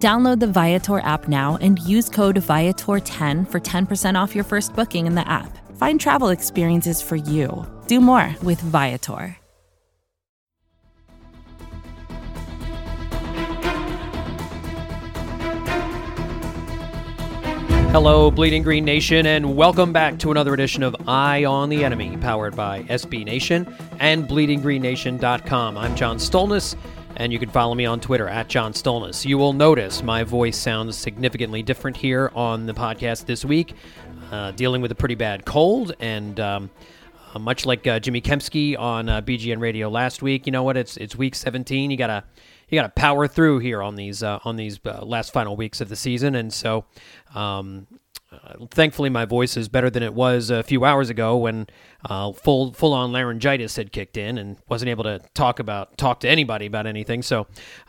Download the Viator app now and use code Viator10 for 10% off your first booking in the app. Find travel experiences for you. Do more with Viator. Hello, Bleeding Green Nation, and welcome back to another edition of Eye on the Enemy, powered by SB Nation and BleedingGreenNation.com. I'm John Stolnis, and you can follow me on Twitter at John Stolnis. You will notice my voice sounds significantly different here on the podcast this week, uh, dealing with a pretty bad cold, and um, uh, much like uh, Jimmy Kempski on uh, BGN Radio last week, you know what? It's it's week 17. You gotta you got to power through here on these uh, on these uh, last final weeks of the season, and so um, uh, thankfully my voice is better than it was a few hours ago when uh, full full on laryngitis had kicked in and wasn't able to talk about talk to anybody about anything. So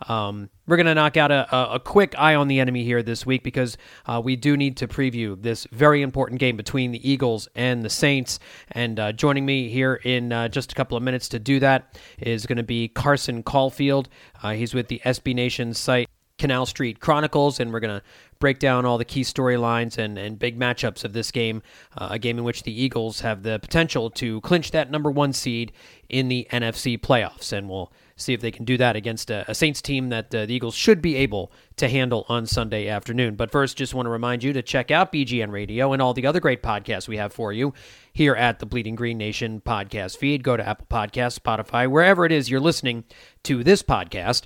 um, we're gonna knock out a, a, quick eye on the enemy here this week because uh, we do need to preview this very important game between the Eagles and the Saints. And uh, joining me here in uh, just a couple of minutes to do that is going to be Carson Caulfield. Uh, he's with the SB Nation site. Canal Street Chronicles, and we're going to break down all the key storylines and, and big matchups of this game, uh, a game in which the Eagles have the potential to clinch that number one seed in the NFC playoffs. And we'll see if they can do that against a, a Saints team that uh, the Eagles should be able to handle on Sunday afternoon. But first, just want to remind you to check out BGN Radio and all the other great podcasts we have for you here at the Bleeding Green Nation podcast feed. Go to Apple Podcasts, Spotify, wherever it is you're listening to this podcast,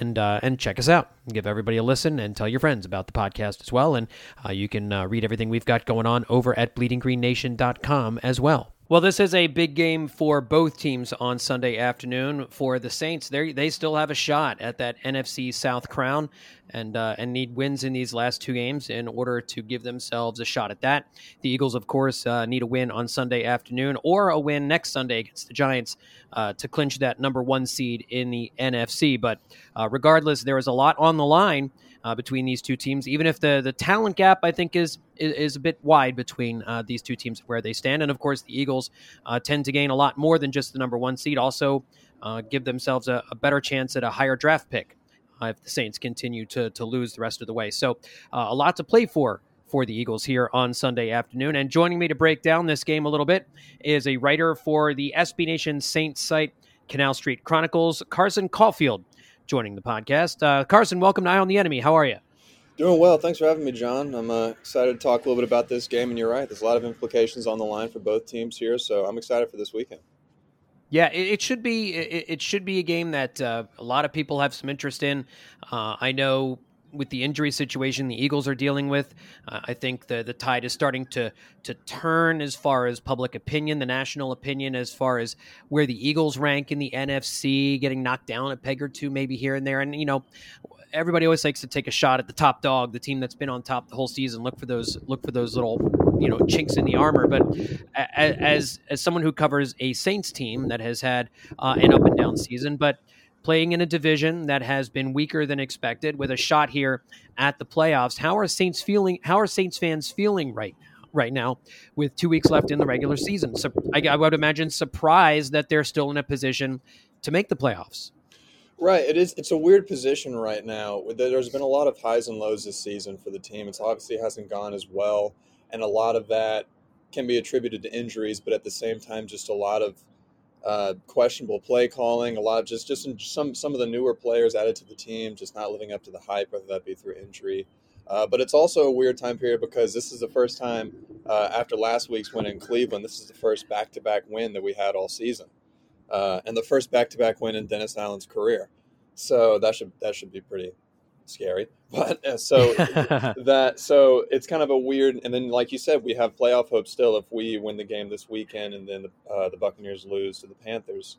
and uh, and check us out. Give everybody a listen and tell your friends about the podcast as well. And uh, you can uh, read everything we've got going on over at bleedinggreennation.com as well. Well, this is a big game for both teams on Sunday afternoon. For the Saints, they they still have a shot at that NFC South crown, and uh, and need wins in these last two games in order to give themselves a shot at that. The Eagles, of course, uh, need a win on Sunday afternoon or a win next Sunday against the Giants uh, to clinch that number one seed in the NFC. But uh, regardless, there is a lot on the line uh, between these two teams. Even if the the talent gap, I think, is is, is a bit wide between uh, these two teams where they stand. And of course, the Eagles uh, tend to gain a lot more than just the number one seed. Also, uh, give themselves a, a, better chance at a higher draft pick uh, if the Saints continue to to lose the rest of the way. So, uh, a lot to play for for the Eagles here on Sunday afternoon. And joining me to break down this game a little bit is a writer for the SB Nation Saints site, Canal Street Chronicles, Carson Caulfield joining the podcast. Uh, Carson, welcome to Eye on the Enemy. How are you? Doing well. Thanks for having me, John. I'm uh, excited to talk a little bit about this game. And you're right, there's a lot of implications on the line for both teams here. So I'm excited for this weekend. Yeah, it, it should be. It, it, should be a game that uh, a lot of people have some interest in. Uh, I know with the injury situation the Eagles are dealing with. Uh, I think the the tide is starting to to turn as far as public opinion, the national opinion, as far as where the Eagles rank in the NFC, getting knocked down a peg or two maybe here and there. And you know, everybody always likes to take a shot at the top dog, the team that's been on top the whole season. Look for those look for those little you know chinks in the armor. But as as someone who covers a Saints team that has had uh, an up and down season, but playing in a division that has been weaker than expected with a shot here at the playoffs. How are Saints feeling? How are Saints fans feeling right? Right now, with two weeks left in the regular season, so I, I would imagine surprised that they're still in a position to make the playoffs. Right. It is. It's a weird position right now. There's been a lot of highs and lows this season for the team. It's obviously hasn't gone as well, and a lot of that can be attributed to injuries, but at the same time, just a lot of uh, questionable play calling, a lot of just just some some of the newer players added to the team just not living up to the hype, whether that be through injury. Uh, but it's also a weird time period because this is the first time uh, after last week's win in Cleveland. This is the first back-to-back win that we had all season, uh, and the first back-to-back win in Dennis Allen's career. So that should that should be pretty scary. But uh, so that so it's kind of a weird. And then, like you said, we have playoff hope still if we win the game this weekend, and then the, uh, the Buccaneers lose to the Panthers.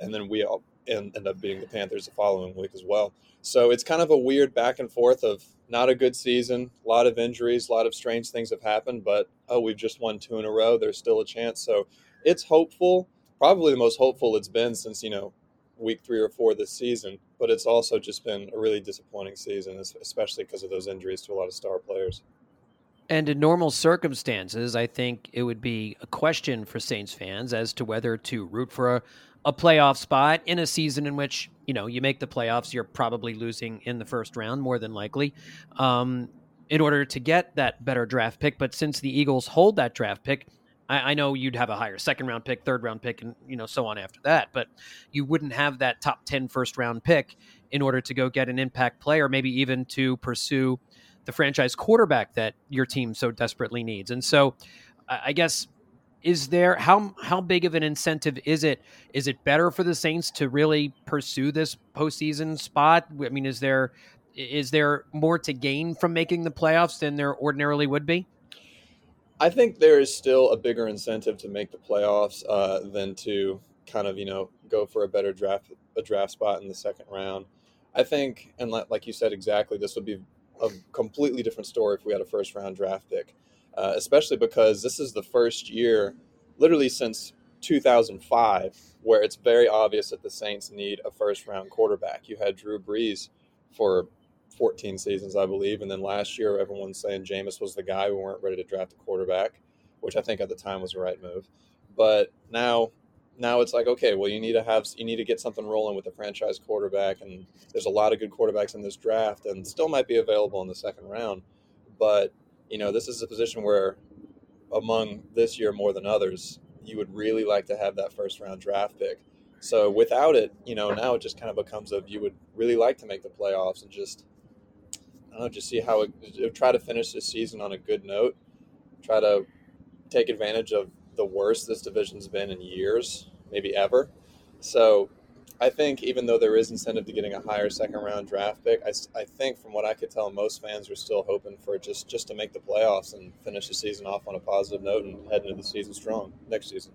and then we all end up beating the Panthers the following week as well. So it's kind of a weird back and forth of not a good season, a lot of injuries, a lot of strange things have happened, but oh, we've just won two in a row. There's still a chance. So it's hopeful, probably the most hopeful it's been since, you know, week three or four this season. But it's also just been a really disappointing season, especially because of those injuries to a lot of star players. And in normal circumstances, I think it would be a question for Saints fans as to whether to root for a, a playoff spot in a season in which you know you make the playoffs, you're probably losing in the first round more than likely. Um, in order to get that better draft pick, but since the Eagles hold that draft pick, I, I, know you'd have a higher second round pick, third round pick, and you know so on after that. But you wouldn't have that top 10 first round pick in order to go get an impact player, maybe even to pursue the franchise quarterback that your team so desperately needs. And so, I guess is there how how big of an incentive is it? Is it better for the Saints to really pursue this postseason spot? I mean, is there is there more to gain from making the playoffs than there ordinarily would be? I think there is still a bigger incentive to make the playoffs uh, than to kind of you know go for a better draft a draft spot in the second round. I think, and like you said exactly, this would be a completely different story if we had a first round draft pick uh, especially because this is the first year, literally since 2005, where it's very obvious that the Saints need a first round quarterback. You had Drew Brees for 14 seasons, I believe, and then last year everyone's saying Jameis was the guy. We weren't ready to draft a quarterback, which I think at the time was the right move. But now, now it's like okay, well you need to have you need to get something rolling with the franchise quarterback, and there's a lot of good quarterbacks in this draft, and still might be available in the second round, but you know, this is a position where among this year more than others, you would really like to have that first round draft pick. So without it, you know, now it just kind of becomes of you would really like to make the playoffs and just I don't know, just see how it try to finish this season on a good note. Try to take advantage of the worst this division's been in years, maybe ever. So I think even though there is incentive to getting a higher second round draft pick, I, I think from what I could tell, most fans are still hoping for just just to make the playoffs and finish the season off on a positive note and head into the season strong next season.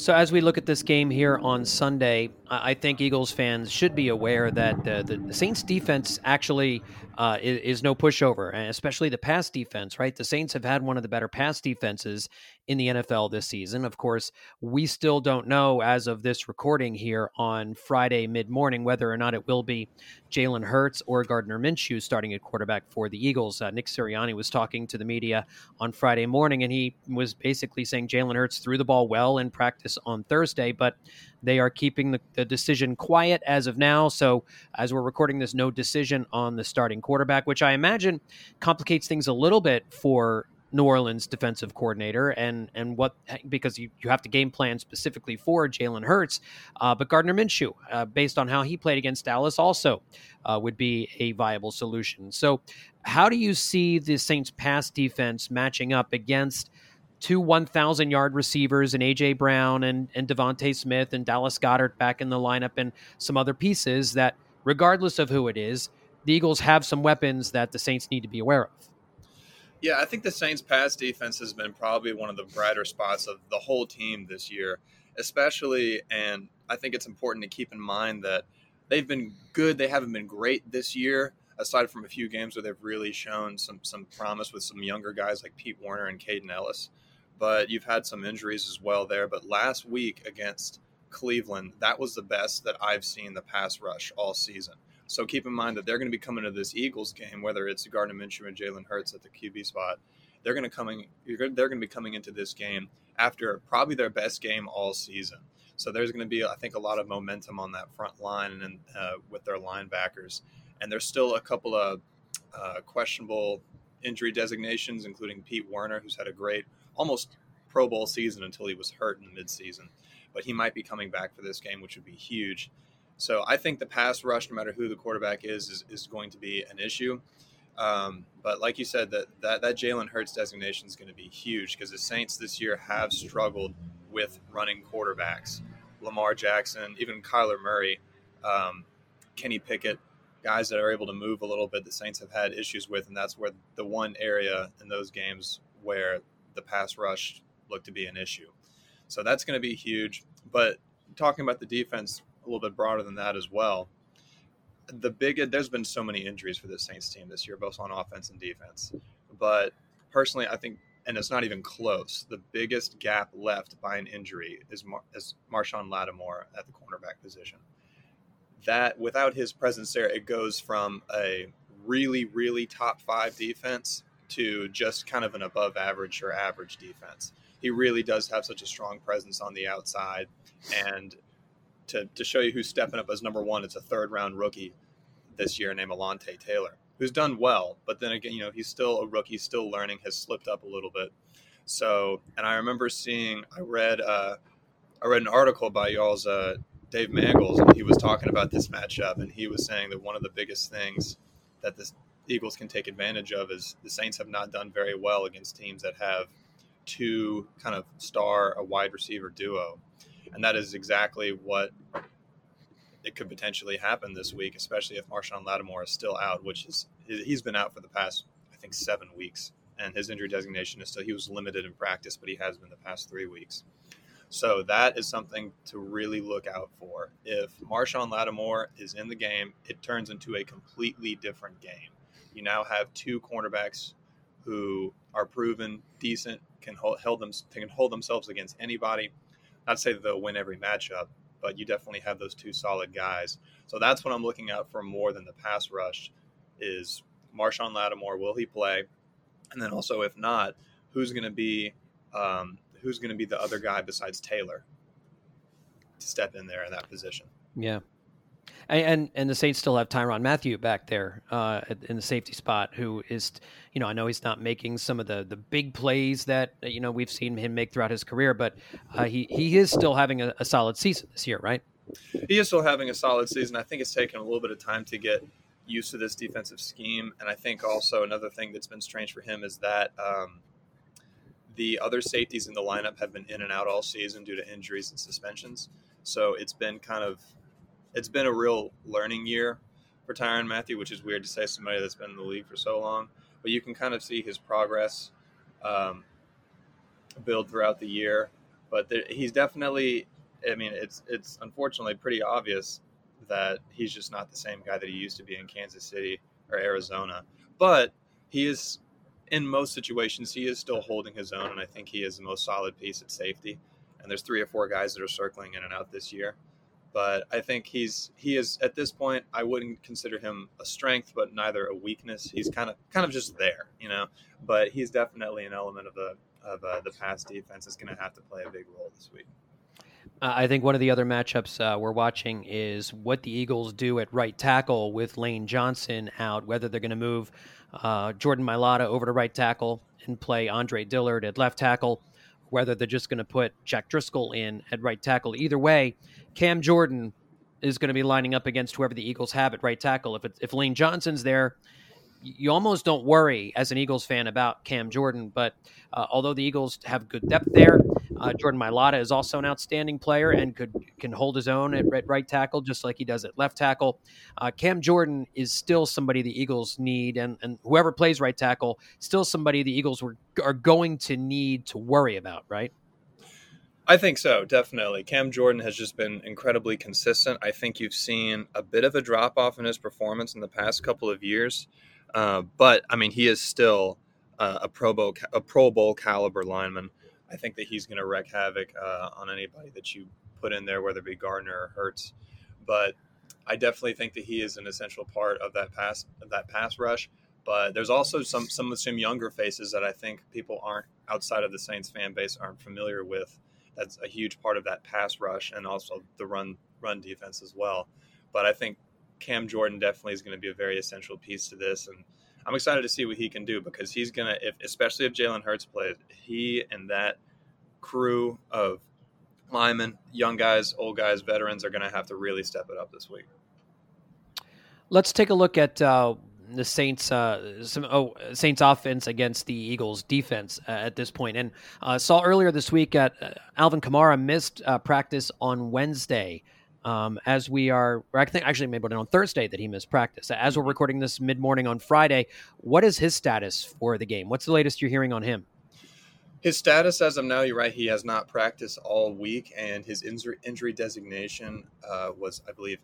So, as we look at this game here on Sunday, I think Eagles fans should be aware that uh, the Saints defense actually uh, is, is, no pushover, and especially the pass defense, right? The Saints have had one of the better pass defenses in the NFL this season. Of course, we still don't know as of this recording here on Friday mid morning whether or not it will be Jalen Hurts or Gardner Minshew starting at quarterback for the Eagles. Uh, Nick Sirianni was talking to the media on Friday morning, and he was basically saying Jalen Hurts threw the ball well in practice on Thursday, but they are keeping the, the, decision quiet as of now. So, as we're recording this, no decision on the starting quarterback, which I imagine complicates things a little bit for New Orleans defensive coordinator and and what because you, you have to game plan specifically for Jalen Hurts, uh, but Gardner Minshew, uh, based on how he played against Dallas, also uh, would be a viable solution. So, how do you see the Saints' pass defense matching up against? two 1,000 yard receivers and A.J. Brown and, and DeVonta Smith and Dallas Goedert back in the lineup and some other pieces that, regardless of who it is, the Eagles have some weapons that the Saints need to be aware of. Yeah, I think the Saints' pass defense has been probably one of the brighter spots of the whole team this year, especially. And I think it's important to keep in mind that they've been good. They haven't been great this year, aside from a few games where they've really shown some some promise with some younger guys like Pete Werner and Kaden Elliss. but you've had some injuries as well there. But last week against Cleveland, that was the best that I've seen the pass rush all season. So keep in mind that they're going to be coming to this Eagles game, whether it's Gardner Minshew and Jalen Hurts at the QB spot. They're going to coming. They're going to be coming into this game after probably their best game all season. So there's going to be, I think, a lot of momentum on that front line and uh, with their linebackers. And there's still a couple of uh, questionable injury designations, including Pete Werner, who's had a great almost Pro Bowl season until he was hurt in the midseason. But he might be coming back for this game, which would be huge. So I think the pass rush, no matter who the quarterback is, is, is going to be an issue. Um, but like you said, that that, that Jalen Hurts designation is going to be huge because the Saints this year have struggled with running quarterbacks. Lamar Jackson, even Kyler Murray, um, Kenny Pickett, guys that are able to move a little bit. The Saints have had issues with, and that's where the one area in those games where the pass rush looked to be an issue. So that's going to be huge. But talking about the defense a little bit broader than that as well. The big there's been so many injuries for the Saints team this year, both on offense and defense. But personally, I think, and it's not even close. The biggest gap left by an injury is Mar- is Marshon Lattimore at the cornerback position. That without his presence there, it goes from a really, really top five defense to just kind of an above average or average defense. He really does have such a strong presence on the outside. And to, to show you who's stepping up as number one, it's a third round rookie this year named Alontae Taylor, who's done well. But then again, you know, he's still a rookie, still learning, has slipped up a little bit. So, and I remember seeing, I read, uh, I read an article by y'all's uh, Dave Mangels, and he was talking about this matchup, and he was saying that one of the biggest things that the Eagles can take advantage of is the Saints have not done very well against teams that have two kind of star a wide receiver duo, and that is exactly what it could potentially happen this week, especially if Marshon Lattimore is still out, which is he's been out for the past I think seven weeks, and his injury designation is still he was limited in practice, but he has been the past three weeks. So that is something to really look out for. If Marshon Lattimore is in the game, it turns into a completely different game. You now have two cornerbacks who are proven decent, can hold, them, can hold themselves against anybody. To say they'll win every matchup, but you definitely have those two solid guys. So that's what I'm looking out for more than the pass rush is Marshon Lattimore. Will he play? And then also, if not, who's going to be um, who's going to be the other guy besides Taylor to step in there in that position. Yeah. And, and the Saints still have Tyrann Mathieu back there uh, in the safety spot, who is, you know, I know he's not making some of the, the big plays that you know we've seen him make throughout his career, but uh, he he is still having a, a solid season this year, right? He is still having a solid season. I think it's taken a little bit of time to get used to this defensive scheme, and I think also another thing that's been strange for him is that um, the other safeties in the lineup have been in and out all season due to injuries and suspensions. So it's been kind of it's been a real learning year for Tyrann Mathieu, which is weird to say somebody that's been in the league for so long. But you can kind of see his progress um, build throughout the year. But there, he's definitely, I mean, it's it's unfortunately pretty obvious that he's just not the same guy that he used to be in Kansas City or Arizona. But he is in most situations, he is still holding his own, and I think he is the most solid piece at safety. And there's three or four guys that are circling in and out this year, but I think he's he is at this point. I wouldn't consider him a strength, but neither a weakness. He's kind of kind of just there, you know. But he's definitely an element of the of uh, the pass defense is going to have to play a big role this week. Uh, I think one of the other matchups uh, we're watching is what the Eagles do at right tackle with Lane Johnson out, whether they're going to move uh, Jordan Mailata over to right tackle and play Andre Dillard at left tackle, whether they're just going to put Jack Driscoll in at right tackle. Either way, Cam Jordan is going to be lining up against whoever the Eagles have at right tackle. If if Lane Johnson's there, you almost don't worry as an Eagles fan about Cam Jordan. But uh, although the Eagles have good depth there, uh, Jordan Mailata is also an outstanding player and could can hold his own at right tackle just like he does at left tackle. Uh, Cam Jordan is still somebody the Eagles need, and, and whoever plays right tackle, still somebody the Eagles were, are going to need to worry about, right? I think so, definitely. Cam Jordan has just been incredibly consistent. I think you've seen a bit of a drop off in his performance in the past couple of years, uh, but I mean, he is still uh, a Pro Bowl a Pro Bowl caliber lineman. I think that he's going to wreak havoc uh, on anybody that you put in there, whether it be Gardner or Hurts. But I definitely think that he is an essential part of that pass of that pass rush. But there's also some some of some younger faces that I think people aren't outside of the Saints fan base aren't familiar with. That's a huge part of that pass rush and also the run run defense as well. But I think Cam Jordan definitely is going to be a very essential piece to this, and I'm excited to see what he can do because he's gonna, if, especially if Jalen Hurts plays, he and that crew of linemen, young guys, old guys, veterans are going to have to really step it up this week. Let's take a look at uh, the Saints, uh, some oh, Saints offense against the Eagles defense uh, at this point. And uh, saw earlier this week that uh, Alvin Kamara missed uh, practice on Wednesday. Um, as we are, I think actually maybe on Thursday that he missed practice. As we're recording this mid morning on Friday, what is his status for the game? What's the latest you're hearing on him? His status as of now, you're right. He has not practiced all week, and his injury, injury designation uh, was, I believe,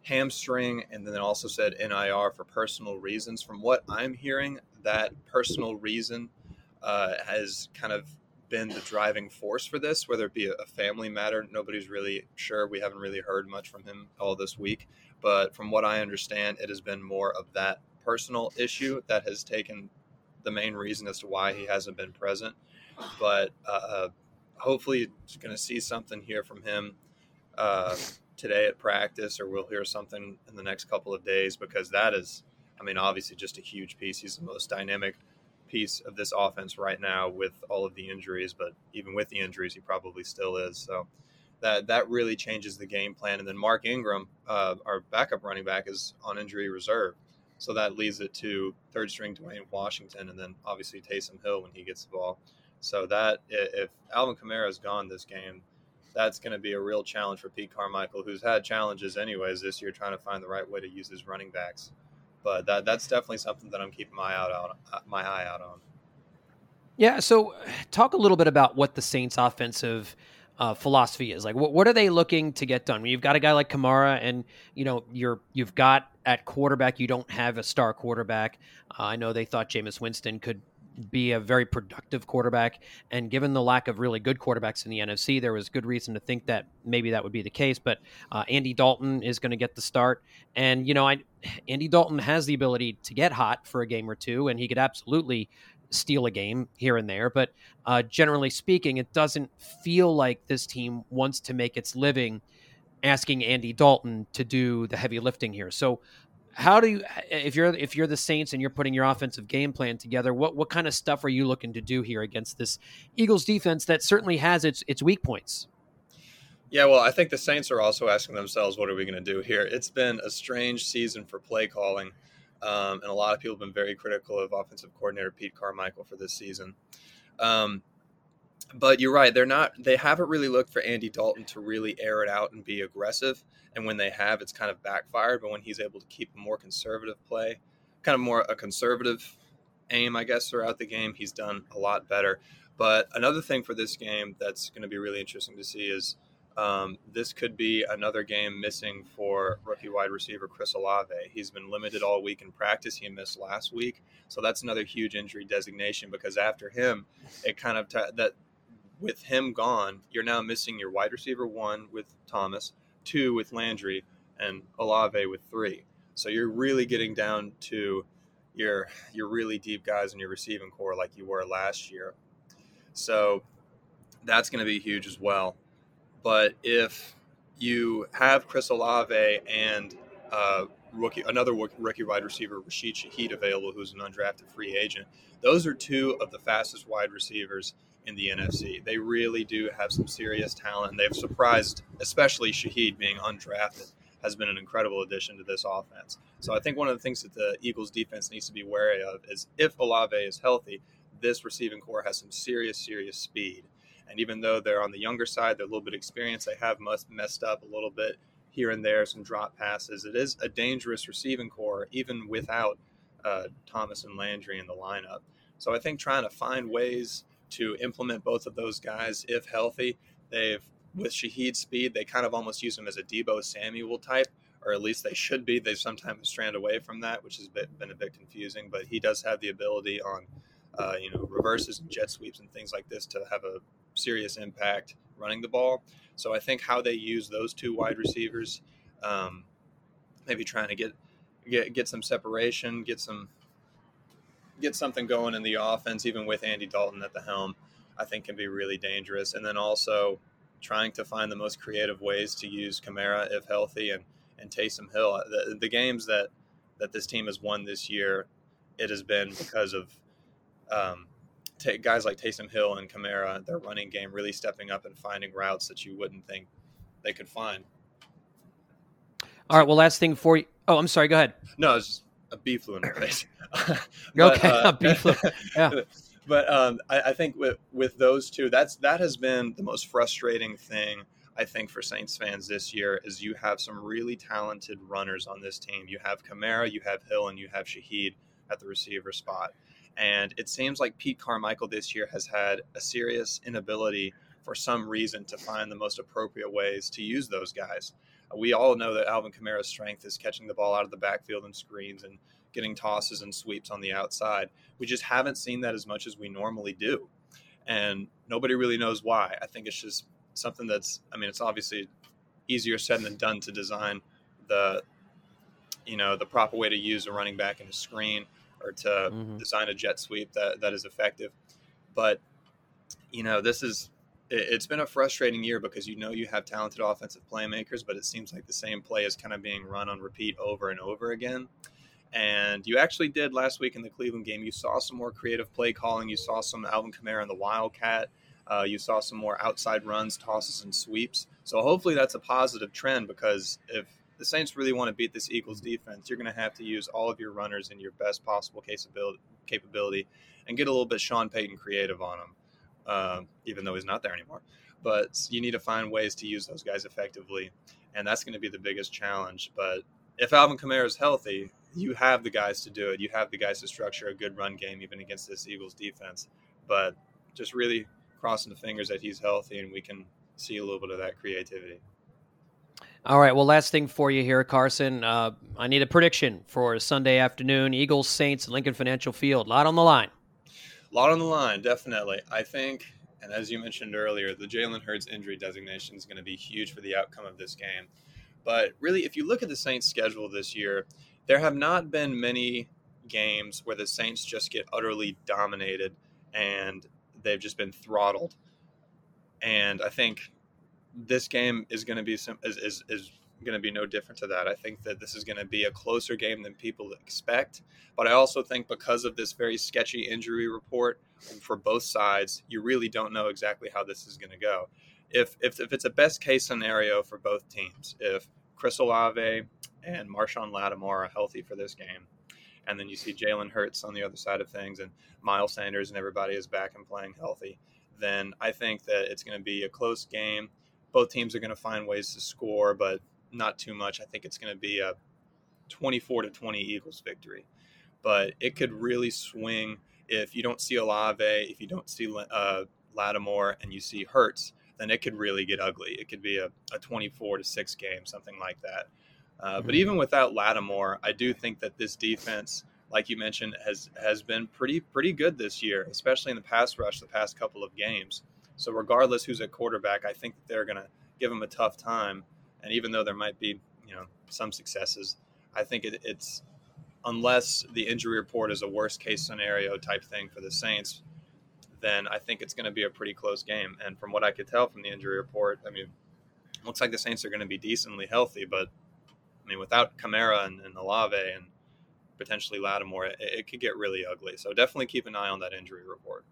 hamstring, and then also said NIR for personal reasons. From what I'm hearing, that personal reason uh, has kind of been the driving force for this, whether it be a family matter. Nobody's really sure. We haven't really heard much from him all this week. But from what I understand, it has been more of that personal issue that has taken the main reason as to why he hasn't been present. But uh, hopefully, going to see something here from him uh, today at practice, or we'll hear something in the next couple of days because that is, I mean, obviously just a huge piece. He's the most dynamic piece of this offense right now with all of the injuries, but even with the injuries, he probably still is. So that that really changes the game plan. And then Mark Ingram, uh, our backup running back, is on injury reserve. So that leads it to third string Dwayne Washington, and then obviously Taysom Hill when he gets the ball. So that if Alvin Kamara is gone this game, that's going to be a real challenge for Pete Carmichael, who's had challenges anyways this year trying to find the right way to use his running backs but that that's definitely something that I'm keeping my out on uh, my eye out on. Yeah, so talk a little bit about what the Saints' offensive uh, philosophy is. Like, what, what are they looking to get done? You've got a guy like Kamara, and you know you're you've got at quarterback. You don't have a star quarterback. Uh, I know they thought Jameis Winston could be a very productive quarterback. And given the lack of really good quarterbacks in the NFC, there was good reason to think that maybe that would be the case. But uh, Andy Dalton is going to get the start, and you know, I, Andy Dalton has the ability to get hot for a game or two, and he could absolutely steal a game here and there. But uh, generally speaking, it doesn't feel like this team wants to make its living asking Andy Dalton to do the heavy lifting here. So how do you if you're if you're the Saints and you're putting your offensive game plan together, what what kind of stuff are you looking to do here against this Eagles defense that certainly has its its weak points? Yeah, well, I think the Saints are also asking themselves, what are we going to do here? It's been a strange season for play calling, um, and a lot of people have been very critical of offensive coordinator Pete Carmichael for this season. Um, but you're right; they're not. They haven't really looked for Andy Dalton to really air it out and be aggressive. And when they have, it's kind of backfired. But when he's able to keep a more conservative play, kind of more a conservative aim, I guess, throughout the game, he's done a lot better. But another thing for this game that's going to be really interesting to see is um, this could be another game missing for rookie wide receiver Chris Olave. He's been limited all week in practice. He missed last week, so that's another huge injury designation because after him, it kind of t- that with him gone, you're now missing your wide receiver one with Thomas, two with Landry, and Olave with three. So you're really getting down to your your really deep guys in your receiving corps like you were last year. So that's going to be huge as well. But if you have Chris Olave and uh, rookie, another rookie wide receiver, Rashid Shaheed, available, who's an undrafted free agent, those are two of the fastest wide receivers in the NFC. They really do have some serious talent, they've surprised, especially Shaheed being undrafted, has been an incredible addition to this offense. So I think one of the things that the Eagles defense needs to be wary of is if Olave is healthy, this receiving corps has some serious, serious speed. And even though they're on the younger side, they're a little bit experienced, they have must messed up a little bit here and there, some drop passes. It is a dangerous receiving corps, even without uh, Thomas and Landry in the lineup. So I think trying to find ways to implement both of those guys if healthy. They've with Shaheed's speed, they kind of almost use him as a Deebo Samuel type, or at least they should be. They sometimes strand away from that, which has been a bit confusing. But he does have the ability on, uh, you know, reverses and jet sweeps and things like this to have a serious impact running the ball. So I think how they use those two wide receivers, um, maybe trying to get get get some separation, get some get something going in the offense, even with Andy Dalton at the helm, I think can be really dangerous. And then also trying to find the most creative ways to use Kamara if healthy and and Taysom Hill. The, the games that that this team has won this year, it has been because of um, t- guys like Taysom Hill and Kamara, their running game really stepping up and finding routes that you wouldn't think they could find. All right. Well, last thing for you. Oh, I'm sorry. Go ahead. No, it's a B flu in her face. but, okay, uh, B. Yeah. But um, I, I, think with with those two, that's that has been the most frustrating thing I think for Saints fans this year is you have some really talented runners on this team. You have Kamara, you have Hill, and you have Shaheed at the receiver spot. And it seems like Pete Carmichael this year has had a serious inability for some reason to find the most appropriate ways to use those guys. We all know that Alvin Kamara's strength is catching the ball out of the backfield and screens and getting tosses and sweeps on the outside. We just haven't seen that as much as we normally do. And nobody really knows why. I think it's just something that's, I mean, it's obviously easier said than done to design the, you know, the proper way to use a running back in a screen or to mm-hmm. design a jet sweep that, that is effective. But, you know, this is, it's been a frustrating year because you know you have talented offensive playmakers, but it seems like the same play is kind of being run on repeat over and over again. And you actually did last week in the Cleveland game. You saw some more creative play calling. You saw some Alvin Kamara and the Wildcat. Uh, you saw some more outside runs, tosses, and sweeps. So hopefully that's a positive trend because if the Saints really want to beat this Eagles defense, you're going to have to use all of your runners in your best possible capability and get a little bit Sean Payton creative on them, uh, even though he's not there anymore. But you need to find ways to use those guys effectively, and that's going to be the biggest challenge. But if Alvin Kamara is healthy, you have the guys to do it. You have the guys to structure a good run game, even against this Eagles defense. But just really crossing the fingers that he's healthy and we can see a little bit of that creativity. All right. Well, last thing for you here, Carson. Uh, I need a prediction for Sunday afternoon. Eagles, Saints, Lincoln Financial Field. Lot on the line. Lot on the line, definitely. I think, and as you mentioned earlier, the Jalen Hurts injury designation is going to be huge for the outcome of this game. But really, if you look at the Saints' schedule this year, there have not been many games where the Saints just get utterly dominated and they've just been throttled. And I think this game is going to be some is, is, is going to be no different to that. I think that this is going to be a closer game than people expect. But I also think because of this very sketchy injury report for both sides, you really don't know exactly how this is going to go. If, if, if it's a best case scenario for both teams, if Chris Olave and Marshon Lattimore are healthy for this game, and then you see Jalen Hurts on the other side of things, and Miles Sanders and everybody is back and playing healthy, then I think that it's going to be a close game. Both teams are going to find ways to score, but not too much. I think it's going to be a 24 to 20 Eagles victory. But it could really swing if you don't see Olave, if you don't see uh, Lattimore, and you see Hurts, then it could really get ugly. It could be a, a 24 to 6 game, something like that. Uh, but mm-hmm. even without Lattimore, I do think that this defense, like you mentioned, has has been pretty pretty good this year, especially in the pass rush the past couple of games. So regardless who's at quarterback, I think that they're going to give them a tough time. And even though there might be you know some successes, I think it, it's unless the injury report is a worst case scenario type thing for the Saints, then I think it's going to be a pretty close game. And from what I could tell from the injury report, I mean, looks like the Saints are going to be decently healthy, but I mean, without Kamara and, and Olave and potentially Lattimore, it, it could get really ugly. So definitely keep an eye on that injury report.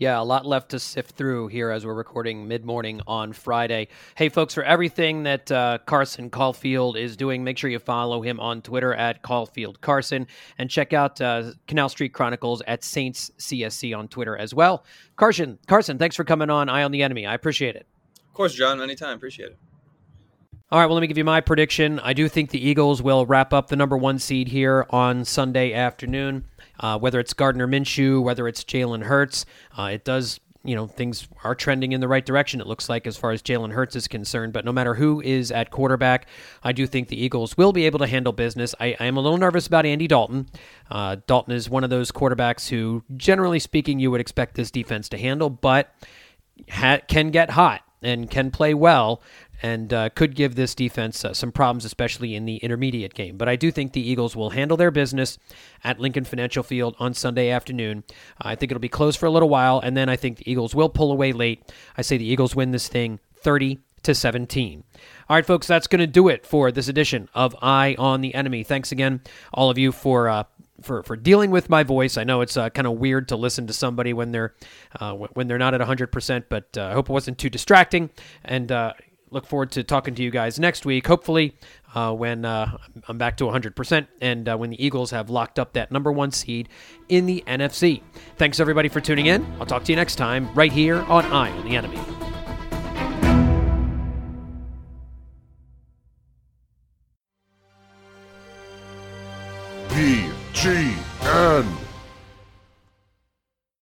Yeah, a lot left to sift through here as we're recording mid morning on Friday. Hey, folks, for everything that uh, Carson Caulfield is doing, make sure you follow him on Twitter at Caulfield Carson and check out uh, Canal Street Chronicles at Saints CSC on Twitter as well. Carson, Carson, thanks for coming on Eye on the Enemy. I appreciate it. Of course, John. Anytime. Appreciate it. All right, well, let me give you my prediction. I do think the Eagles will wrap up the number one seed here on Sunday afternoon. Uh, whether it's Gardner Minshew, whether it's Jalen Hurts, uh, it does, you know, things are trending in the right direction, it looks like, as far as Jalen Hurts is concerned. But no matter who is at quarterback, I do think the Eagles will be able to handle business. I, I am a little nervous about Andy Dalton. Uh, Dalton is one of those quarterbacks who, generally speaking, you would expect this defense to handle, but ha- can get hot and can play well and uh, could give this defense uh, some problems, especially in the intermediate game. But I do think the Eagles will handle their business at Lincoln Financial Field on Sunday afternoon. I think it'll be close for a little while, and then I think the Eagles will pull away late. I say the Eagles win this thing 30 to 17. All right, folks, that's going to do it for this edition of Eye on the Enemy. Thanks again, all of you, for uh, for for dealing with my voice. I know it's uh, kind of weird to listen to somebody when they're uh, when they're not at 100%, but uh, I hope it wasn't too distracting. And uh, look forward to talking to you guys next week. Hopefully, uh, when uh, I'm back to 100% and uh, when the Eagles have locked up that number one seed in the NFC. Thanks, everybody, for tuning in. I'll talk to you next time right here on Eye on the Enemy. G N.